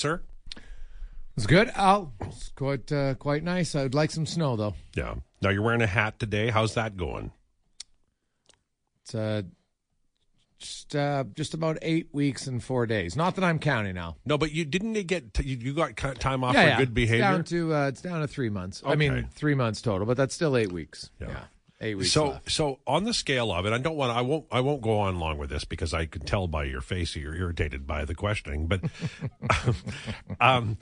sir? It's good, Oh, It's quite uh, quite nice. I'd like some snow though. Yeah. Now you're wearing a hat today. How's that going? It's uh, just uh, just about eight weeks and four days. Not that I'm counting now. No, but you didn't get t- you, you got time off yeah, for yeah. good behavior. It's down to uh, it's down to three months. I Okay. mean, three months total, but that's still eight weeks. Yeah. Yeah, eight weeks. so left. so on the scale of it, I don't want I won't I won't go on long with this because I can tell by your face that you're irritated by the questioning. But um,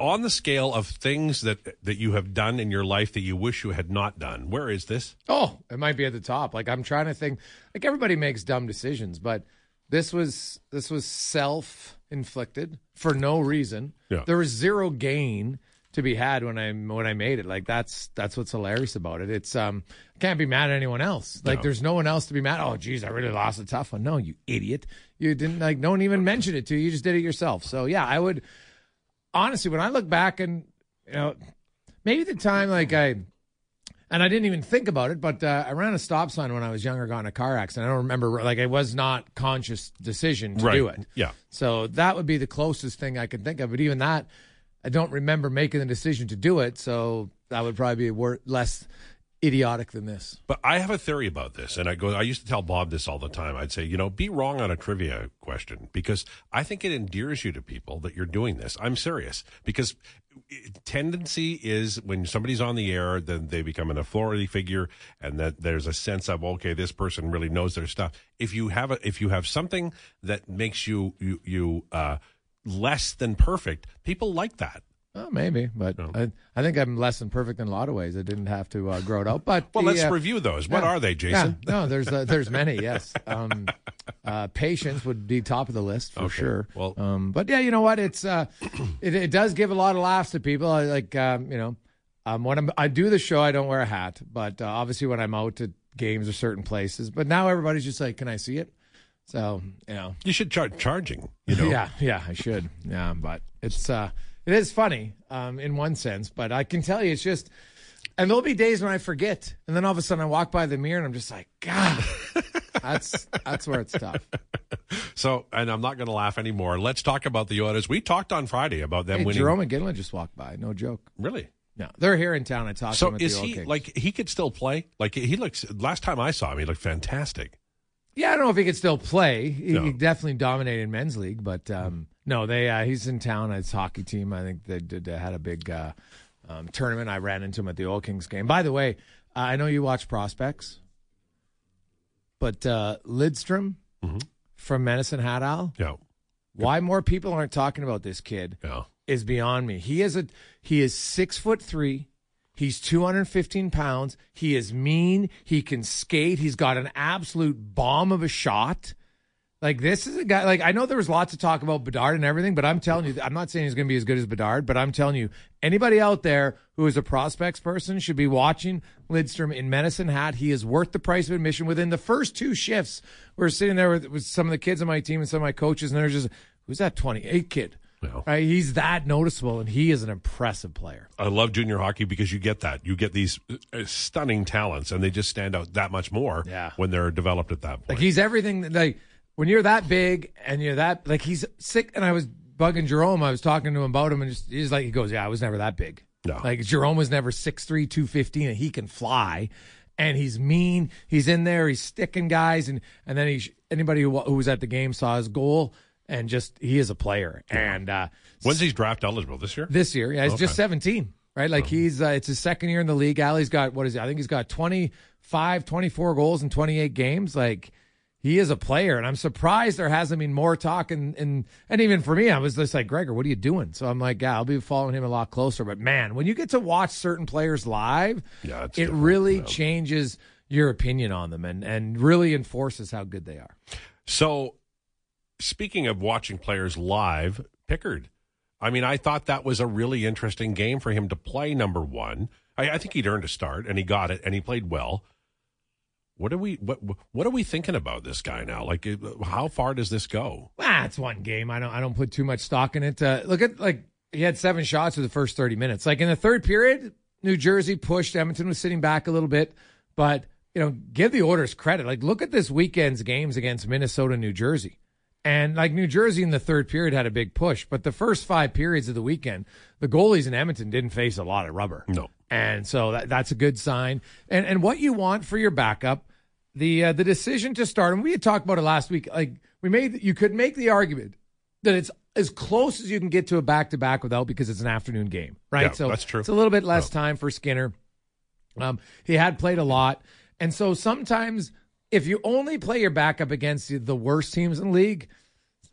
on the scale of things that that you have done in your life that you wish you had not done, where is this? Oh, it might be at the top. Like I'm trying to think. Like everybody makes dumb decisions, but this was this was self inflicted for no reason. Yeah. There was zero gain to be had when I when I made it. Like that's that's what's hilarious about it. It's um I can't be mad at anyone else. Like No. there's no one else to be mad. Oh, geez, I really lost a tough one. No, you idiot. You didn't like. No one even mentioned it to you. You just did it yourself. So yeah, I would honestly when I look back and you know maybe the time like I and I didn't even think about it, but uh, I ran a stop sign when I was younger, got in a car accident. I don't remember, like, it was not conscious decision to do it. Yeah. So that would be the closest thing I could think of. But even that, I don't remember making the decision to do it. So that would probably be wor- less idiotic than this. But I have a theory about this, and I go. I used to tell Bob this all the time. I'd say, you know, be wrong on a trivia question because I think it endears you to people that you're doing this. I'm serious because tendency is when somebody's on the air, then they become an authority figure, and that there's a sense of okay, this person really knows their stuff. If you have a, if you have something that makes you you you uh, less than perfect, people like that. Oh, maybe, but I, I think I'm less than perfect in a lot of ways. I didn't have to uh, grow it out. But Well, the, let's uh, review those. What yeah. are they, Jason? Yeah, no, there's uh, there's many. Yes, um, uh, patience would be top of the list for Okay. sure. Well- um, but yeah, you know what? It's uh, it, it does give a lot of laughs to people. I, like um, you know, um, when I'm, I do the show, I don't wear a hat, but uh, obviously when I'm out at games or certain places. But now everybody's just like, "Can I see it?" So you know, You should start charging. You know, yeah, yeah, I should. Yeah, but it's uh it is funny, um, in one sense, but I can tell you it's just and there'll be days when I forget. And then all of a sudden I walk by the mirror and I'm just like, God that's that's where it's tough. So, and I'm not going to laugh anymore. Let's talk about the Oilers. We talked on Friday about them Hey, winning. Jarome Iginla just walked by, no joke. Really? No. They're here in town. I talked to So at is the he Kings. like he could still play? Like he looks. Last time I saw him, he looked fantastic. Yeah, I don't know if he could still play. He, No. he definitely dominated men's league, but um, no, they uh, he's in town. His hockey team. I think they did uh, had a big uh, um, tournament. I ran into him at the Oil Kings game. By the way, uh, I know you watch prospects, but uh, Lindstrom from Medicine Hat Owl. Yeah, Why more people aren't talking about this kid yeah. is beyond me. He is a he is six foot three. He's 215 pounds. He is mean. He can skate. He's got an absolute bomb of a shot. Like this is a guy. Like I know there was lots of talk about Bedard and everything, but I'm telling you, I'm not saying he's going to be as good as Bedard, but I'm telling you, anybody out there who is a prospects person should be watching Lindstrom in Medicine Hat. He is worth the price of admission. Within the first two shifts, we are sitting there with, with some of the kids on my team and some of my coaches, and they're just, "Who's that 28 kid?" Right? He's that noticeable, and he is an impressive player. I love junior hockey because you get that. You get these uh, stunning talents, and they just stand out that much more Yeah. when they're developed at that point. Like he's everything. that- Like when you're that big and you're that like he's sick. And I was bugging Jarome. I was talking to him about him, and just, he's like, he goes, "Yeah, I was never that big. No. Like Jarome was never 6'3", 215, and he can fly." And he's mean. He's in there. He's sticking guys, and and then he anybody who, who was at the game saw his goal, and just he is a player. And uh, When's he draft eligible this year? this year. Yeah, he's just 17, right? Like he's uh, it's his second year in the league. Allie's got what is it? I think he's got 25, 24 goals in 28 games. Like he is a player, and I'm surprised there hasn't been more talk. And and and even for me, I was just like, Gregor, what are you doing? So I'm like, yeah, I'll be following him a lot closer. But man, when you get to watch certain players live, Yeah, it really yeah. changes your opinion on them and and really enforces how good they are. So, speaking of watching players live, Pickard. I mean, I thought that was a really interesting game for him to play. Number one, I, I think he'd earned a start, and he got it, and he played well. What are we? What What are we thinking about this guy now? Like, how far does this go? Ah, it's one game. I don't. I don't put too much stock in it. Uh, look at like he had seven shots for the first thirty minutes. Like in the third period, New Jersey pushed. Edmonton was sitting back a little bit, but you know, give the Oilers credit. Like look at this weekend's games against Minnesota, New Jersey. And like New Jersey in the third period had a big push, but the first five periods of the weekend, the goalies in Edmonton didn't face a lot of rubber. No. And so that, that's a good sign. And and what you want for your backup, the uh, the decision to start, and we had talked about it last week. Like we made, you could make the argument that it's as close as you can get to a back to back without because it's an afternoon game, right? Yeah, so that's true. It's a little bit less time for Skinner. Um, he had played a lot, and so sometimes if you only play your backup against the worst teams in the league,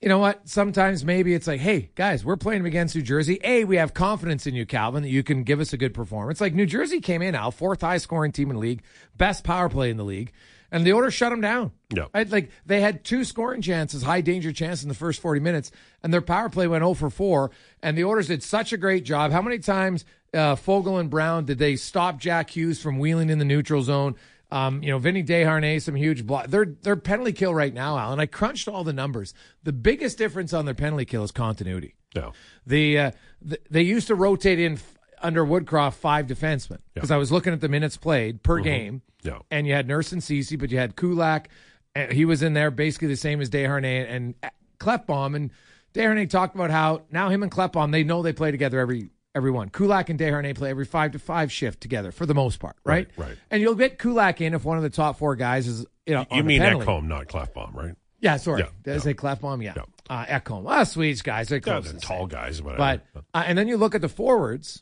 you know what? Sometimes maybe it's like, hey, guys, we're playing against New Jersey. A, we have confidence in you, Calvin, that you can give us a good performance. Like New Jersey came in now, fourth high scoring team in the league, best power play in the league, and the Oilers shut them down. Yeah. Right? Like they had two scoring chances, high danger chance in the first 40 minutes, and their power play went 0 for 4. And the Oilers did such a great job. How many times uh, Foegele and Brown did they stop Jack Hughes from wheeling in the neutral zone? Um, you know, Vinny Desharnais, some huge block. Their their penalty kill right now, Alan. I crunched all the numbers. The biggest difference on their penalty kill is continuity. No. The, uh, th- they used to rotate in f- under Woodcroft five defensemen because I was looking at the minutes played per game. Yeah. And you had Nurse and Cece, but you had Kulak. uh, He was in there basically the same as Desharnais and Klefbom. And Desharnais talked about how now him and Klefbom, they know they play together every every one. Kulak and Desharnais play every five to five shift together for the most part, right? Right, right. And you'll get Kulak in if one of the top four guys is you know You mean. Ekholm, not Klefbom, right? Yeah, sorry. Yeah, Did I yeah. say Klefbom? Yeah. Yeah. Uh, Ekholm. Ah, Swedes guys. They're Yeah, close. the to the tall guys, whatever. But uh, and then you look at the forwards,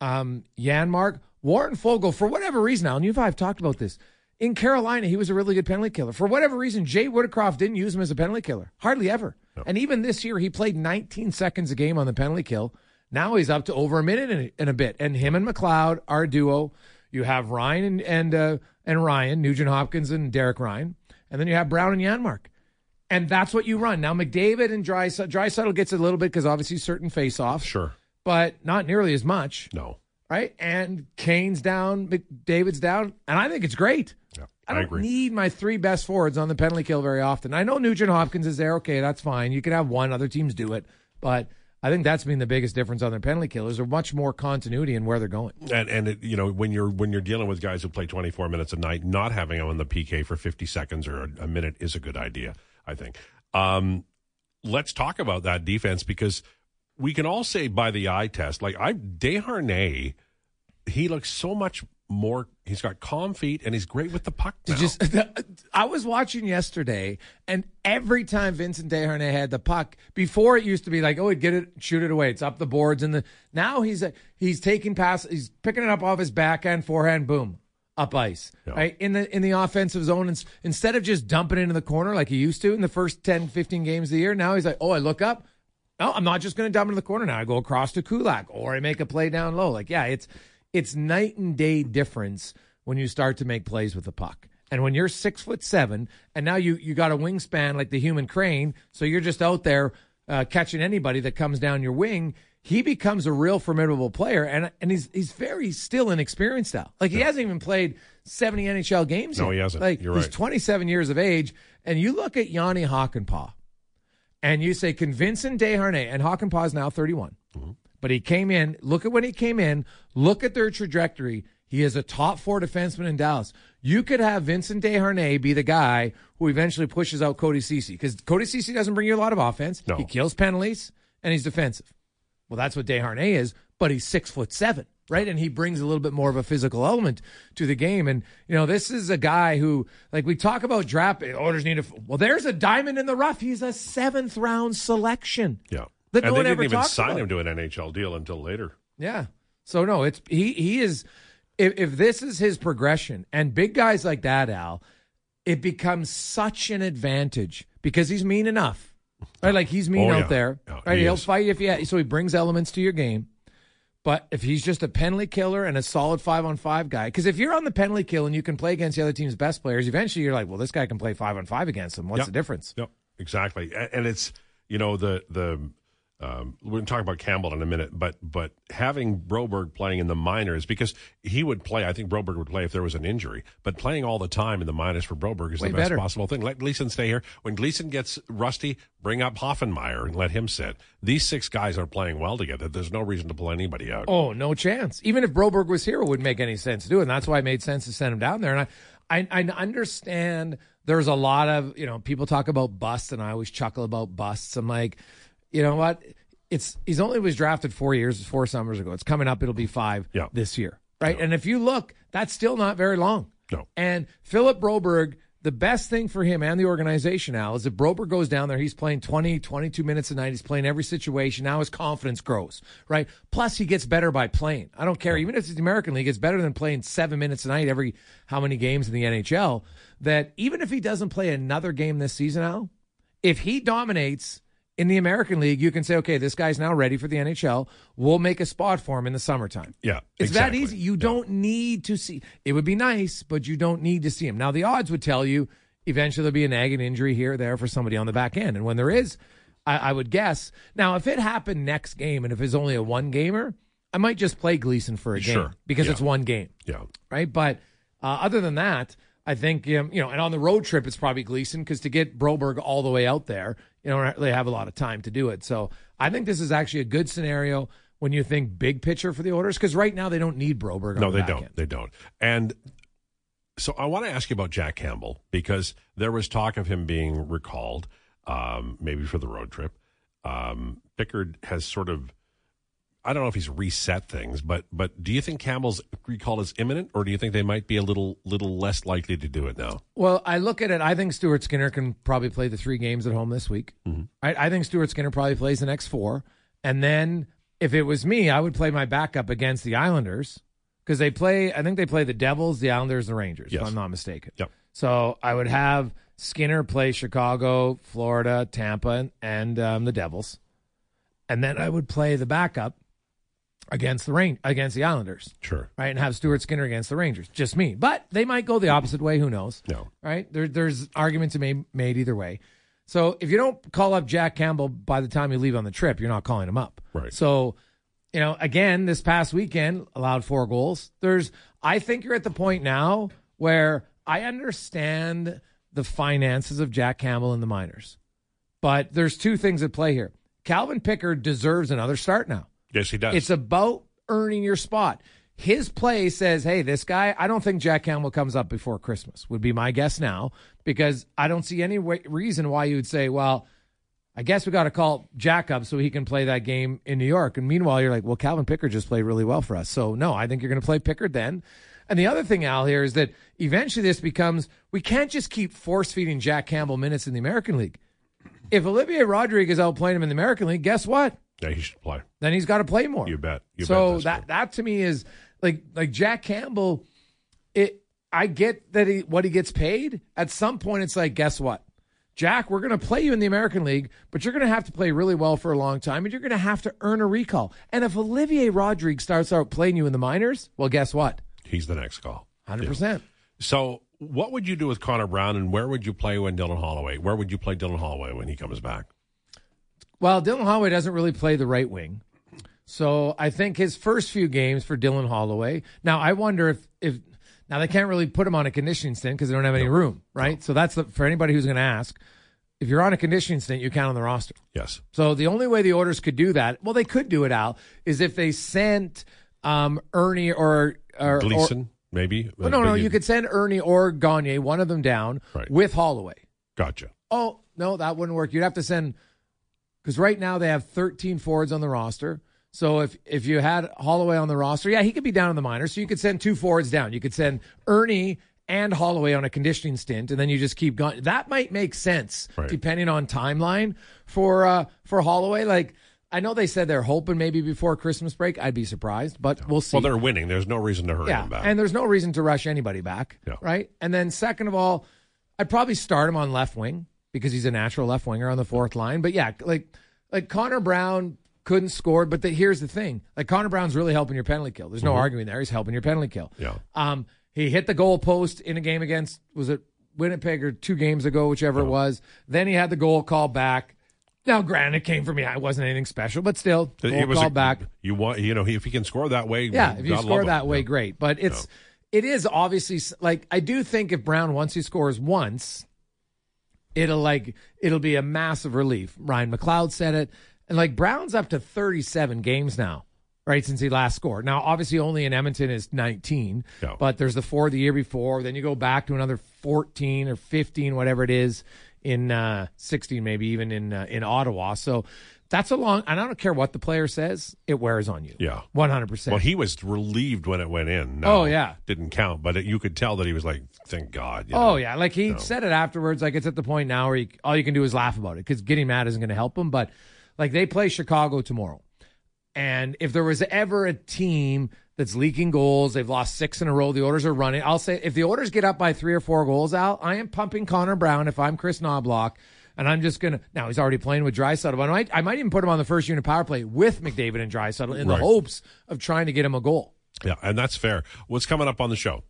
um, Janmark, Warren Foegele. For whatever reason, Alan, you and I have talked about this. In Carolina, he was a really good penalty killer. For whatever reason, Jay Woodcroft didn't use him as a penalty killer, hardly ever. And even this year, he played 19 seconds a game on the penalty kill. Now he's up to over a minute and, and a bit. And him and McLeod are a duo. You have Ryan and and uh, and Ryan, Nugent Hopkins and Derek Ryan, and then you have Brown and Janmark. And that's what you run. Now, McDavid and Draisaitl, Draisaitl gets a little bit because obviously certain face-offs, sure. but not nearly as much, No. right? And Kane's down, McDavid's down, and I think it's great. Yeah, I I, don't agree. need my three best forwards on the penalty kill very often. I know Nugent Hopkins is there. Okay, that's fine. You can have one. Other teams do it, but I think that's been the biggest difference on their penalty killers. There's much more continuity in where they're going. and and it, you know when you're when you're dealing with guys who play 24 minutes a night, not having them on the PK for 50 seconds or a, a minute is a good idea. I think. Um, let's talk about that defense because we can all say by the eye test, like I Desharnais, he looks so much more. He's got calm feet and he's great with the puck. Now. Just, I was watching yesterday, and every time Vincent Desharnais had the puck, before it used to be like, oh, he'd get it, shoot it away. It's up the boards, and the now he's uh, he's taking pass, he's picking it up off his backhand, forehand, boom, up ice, Yeah. right in the in the offensive zone. And instead of just dumping it into the corner like he used to in the first 10, 15 games of the year, now he's like, oh, I look up. No, I'm not just going to dump it in the corner now. I go across to Kulak, or I make a play down low. Like, yeah, it's it's night and day difference when you start to make plays with the puck. And when you're six foot seven, and now you you got a wingspan like the human crane, so you're just out there uh, catching anybody that comes down your wing. He becomes a real formidable player, and and he's he's very still inexperienced now. Like he hasn't even played seventy NHL games. Yet. No, yet. he hasn't. Like You're he's right. 27 years of age, and you look at Jani Hakanpää, and you say convincing Desharnais, and Hockenpah is now 31. But he came in, look at when he came in, look at their trajectory. He is a top four defenseman in Dallas. You could have Vincent Desharnais be the guy who eventually pushes out Cody Cece because Cody Cece doesn't bring you a lot of offense. No. He kills penalties and he's defensive. Well, that's what Desharnais is, but he's six foot seven, right? And he brings a little bit more of a physical element to the game. And you know, this is a guy who, like, we talk about draft eh, Oilers need a. Well, there's a diamond in the rough. He's a seventh round selection. yeah. That and no they didn't even sign about. him to an NHL deal until later. Yeah. So no, it's he. He is. If, if this is his progression, and big guys like that, Al, it becomes such an advantage because he's mean enough, right? Like he's mean Oh, out yeah. there, right? he He'll is. fight if you. So he brings elements to your game. But if he's just a penalty killer and a solid five on five guy, because if you're on the penalty kill and you can play against the other team's best players, eventually you're like, well, this guy can play five on five against him. What's Yep. the difference? Yep, exactly. And it's you know the the um, we're going to talk about Campbell in a minute, but but having Broberg playing in the minors because he would play. I think Broberg would play if there was an injury, but playing all the time in the minors for Broberg is Way the best better. possible thing. Let Gleason stay here. When Gleason gets rusty, bring up Hoefenmayer and let him sit. These six guys are playing well together. There's no reason to pull anybody out. Oh, no chance. Even if Broberg was here, it wouldn't make any sense to do it. And that's why it made sense to send him down there. And I, I, I understand there's a lot of you know people talk about busts, and I always chuckle about busts. I'm like, you know what? It's he's only was drafted four years, four summers ago. It's coming up. It'll be five Yeah. this year, right? And if you look, that's still not very long. No. And Philip Broberg, the best thing for him and the organization now is if Broberg goes down there, he's playing 20, 22 minutes a night. He's playing every situation. Now his confidence grows, right? Plus, he gets better by playing. I don't care. Even if it's the American League, it's better than playing seven minutes a night every how many games in the NHL. That even if he doesn't play another game this season, Al, if he dominates in the American League, you can say, okay, this guy's now ready for the NHL. We'll make a spot for him in the summertime. Yeah, It's exactly. that easy. You Yeah. don't need to see. It would be nice, but you don't need to see him. Now, the odds would tell you eventually there'll be a nagging injury here or there for somebody on the back end. And when there is, I, I would guess. Now, if it happened next game and if it's only a one gamer, I might just play Gleason for a game Sure. because Yeah. it's one game Yeah. right? But uh, other than that, I think um, you know, and on the road trip, it's probably Gleason because to get Broberg all the way out there, you don't really have a lot of time to do it. So I think this is actually a good scenario when you think big picture for the Oilers because right now they don't need Broberg. on No, the they back don't. end. They don't. And so I want to ask you about Jack Campbell because there was talk of him being recalled, um, maybe for the road trip. Um, Pickard has sort of, I don't know if he's reset things, but but do you think Campbell's recall is imminent, or do you think they might be a little little less likely to do it now? Well, I look at it. I think Stuart Skinner can probably play the three games at home this week. I, I think Stuart Skinner probably plays the next four, and then if it was me, I would play my backup against the Islanders because they play. I think they play the Devils, the Islanders, the Rangers. Yes. If I'm not mistaken. Yep. So I would have Skinner play Chicago, Florida, Tampa, and, and um, the Devils, and then I would play the backup against the rain against the Islanders, Sure. right, and have Stuart Skinner against the Rangers. Just me, but they might go the opposite way. Who knows? No. right? There, there's arguments made made either way. So if you don't call up Jack Campbell by the time you leave on the trip, you're not calling him up. Right. So, you know, again, this past weekend allowed four goals. There's, I think you're at the point now where I understand the finances of Jack Campbell and the minors, but there's two things at play here. Calvin Pickard deserves another start now. Yes, he does. It's about earning your spot. His play says, hey, this guy, I don't think Jack Campbell comes up before Christmas, would be my guess now, because I don't see any way, reason why you would say, well, I guess we got to call Jack up so he can play that game in New York. And meanwhile, you're like, well, Calvin Pickard just played really well for us. So, no, I think you're going to play Pickard then. And the other thing, Al, here is that eventually this becomes we can't just keep force feeding Jack Campbell minutes in the American League. If Olivier Rodrigue is out playing him in the American League, guess what? Yeah, he should play. Then he's got to play more. You bet. You so bet that true. that to me is like like Jack Campbell. It I get that he what he gets paid. At some point, it's like, guess what, Jack, we're going to play you in the American League, but you're going to have to play really well for a long time, and you're going to have to earn a recall. And if Olivier Rodrigue starts out playing you in the minors, well, guess what, He's the next call. hundred percent. So, what would you do with Connor Brown, and where would you play when Dylan Holloway? Where would you play Dylan Holloway when he comes back? Well, Dylan Holloway doesn't really play the right wing. So I think his first few games for Dylan Holloway. Now I wonder if if now they can't really put him on a conditioning stint because they don't have any room, right? So that's the, for anybody who's going to ask. If you're on a conditioning stint, you count on the roster. Yes. So the only way the Oilers could do that, well, they could do it, Al, is if they sent um, Erne or or or- Gleason, maybe. well, no, no, you could send Erne or Gagne, one of them down Right. with Holloway. Gotcha. Oh, no, that wouldn't work. You'd have to send because right now they have 13 forwards on the roster. So if if you had Holloway on the roster, yeah, he could be down in the minors. So you could send two forwards down. You could send Erne and Holloway on a conditioning stint, and then you just keep going. That might make sense Right. depending on timeline for uh, for Holloway. Like I know they said they're hoping maybe before Christmas break. I'd be surprised, but we'll see. Well, they're winning. There's no reason to hurry Yeah, them back. and there's no reason to rush anybody back, Yeah. right? And then second of all, I'd probably start him on left wing because he's a natural left winger on the fourth line. But yeah, like like Connor Brown couldn't score, but the, here's the thing: like Connor Brown's really helping your penalty kill. There's no arguing there; he's helping your penalty kill. Mm-hmm. Yeah. Um, he hit the goal post in a game against was it Winnipeg or two games ago, whichever it was. Then he had the goal called back. Now, granted, it came from me. It wasn't anything special, but still, It was called a- back. You want, you know, if he can score that way, Yeah, if you score that him. way, Yeah. great. But it's it is obviously like I do think if Brown once he scores once, it'll like it'll be a massive relief. Ryan McLeod said it, and like Brown's up to thirty seven games now right since he last scored. Now, obviously, only in Edmonton is 19, Yeah. but there's the four the year before. Then you go back to another 14 or 15, whatever it is, in uh, 16, maybe even in uh, in Ottawa. So that's a long. And I don't care what the player says, it wears on you. Yeah. 100. percent Well, he was relieved when it went in. No, Oh, yeah. didn't count, but it, you could tell that he was like, "Thank God." you Oh know? yeah, like he said it afterwards. Like it's at the point now where you, all you can do is laugh about it because getting mad isn't going to help him. But like they play Chicago tomorrow, and if there was ever a team that's leaking goals, they've lost six in a row. The Oilers are running. I'll say if the Oilers get up by three or four goals, Al, I am pumping Connor Brown if I'm Kris Knoblauch. And I'm just gonna now he's already playing with Draisaitl. But I might I might even put him on the first unit power play with McDavid and Draisaitl in Right. the hopes of trying to get him a goal. yeah, and that's fair. What's coming up on the show?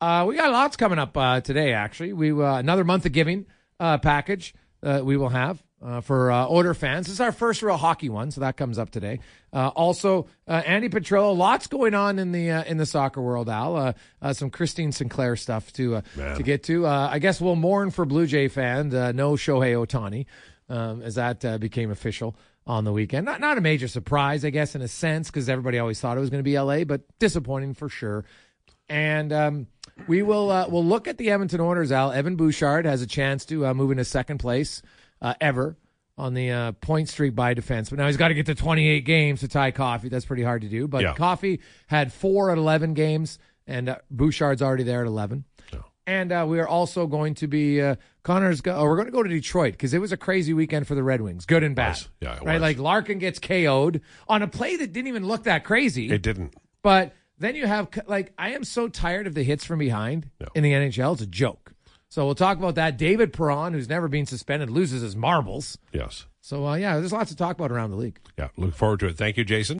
Uh, we got lots coming up uh, today. Actually, we uh, another month of giving uh, package uh, we will have uh, for uh, Oiler fans. This is our first real hockey one, so that comes up today. Uh, also, uh, Andi Petrillo. Lots going on in the uh, in the soccer world. Al, uh, uh, some Christine Sinclair stuff to uh, to get to. Uh, I guess we'll mourn for Blue Jay fans. Uh, no Shohei Ohtani, um, as that uh, became official on the weekend. Not not a major surprise, I guess, in a sense, because everybody always thought it was going to be L.A., but disappointing for sure and um, we will uh, we'll look at the Edmonton Oilers. Al Evan Bouchard has a chance to uh, move into second place uh, ever on the uh, point streak by defense. But now he's got to get to 28 games to tie Coffey. That's pretty hard to do. But Yeah. Coffey had four at 11 games, and uh, Bouchard's already there at 11. And uh, we are also going to be uh, Connor's. Go- oh, we're going to go to Detroit because it was a crazy weekend for the Red Wings, good and bad. Yeah, right. was. Like Larkin gets KO'd on a play that didn't even look that crazy. It didn't. But then you have like I am so tired of the hits from behind Yeah. in the NHL. It's a joke. So we'll talk about that. David Perron, who's never been suspended, loses his marbles. Yes. So uh, yeah, there's lots to talk about around the league. Yeah. Look forward to it. Thank you, Jason.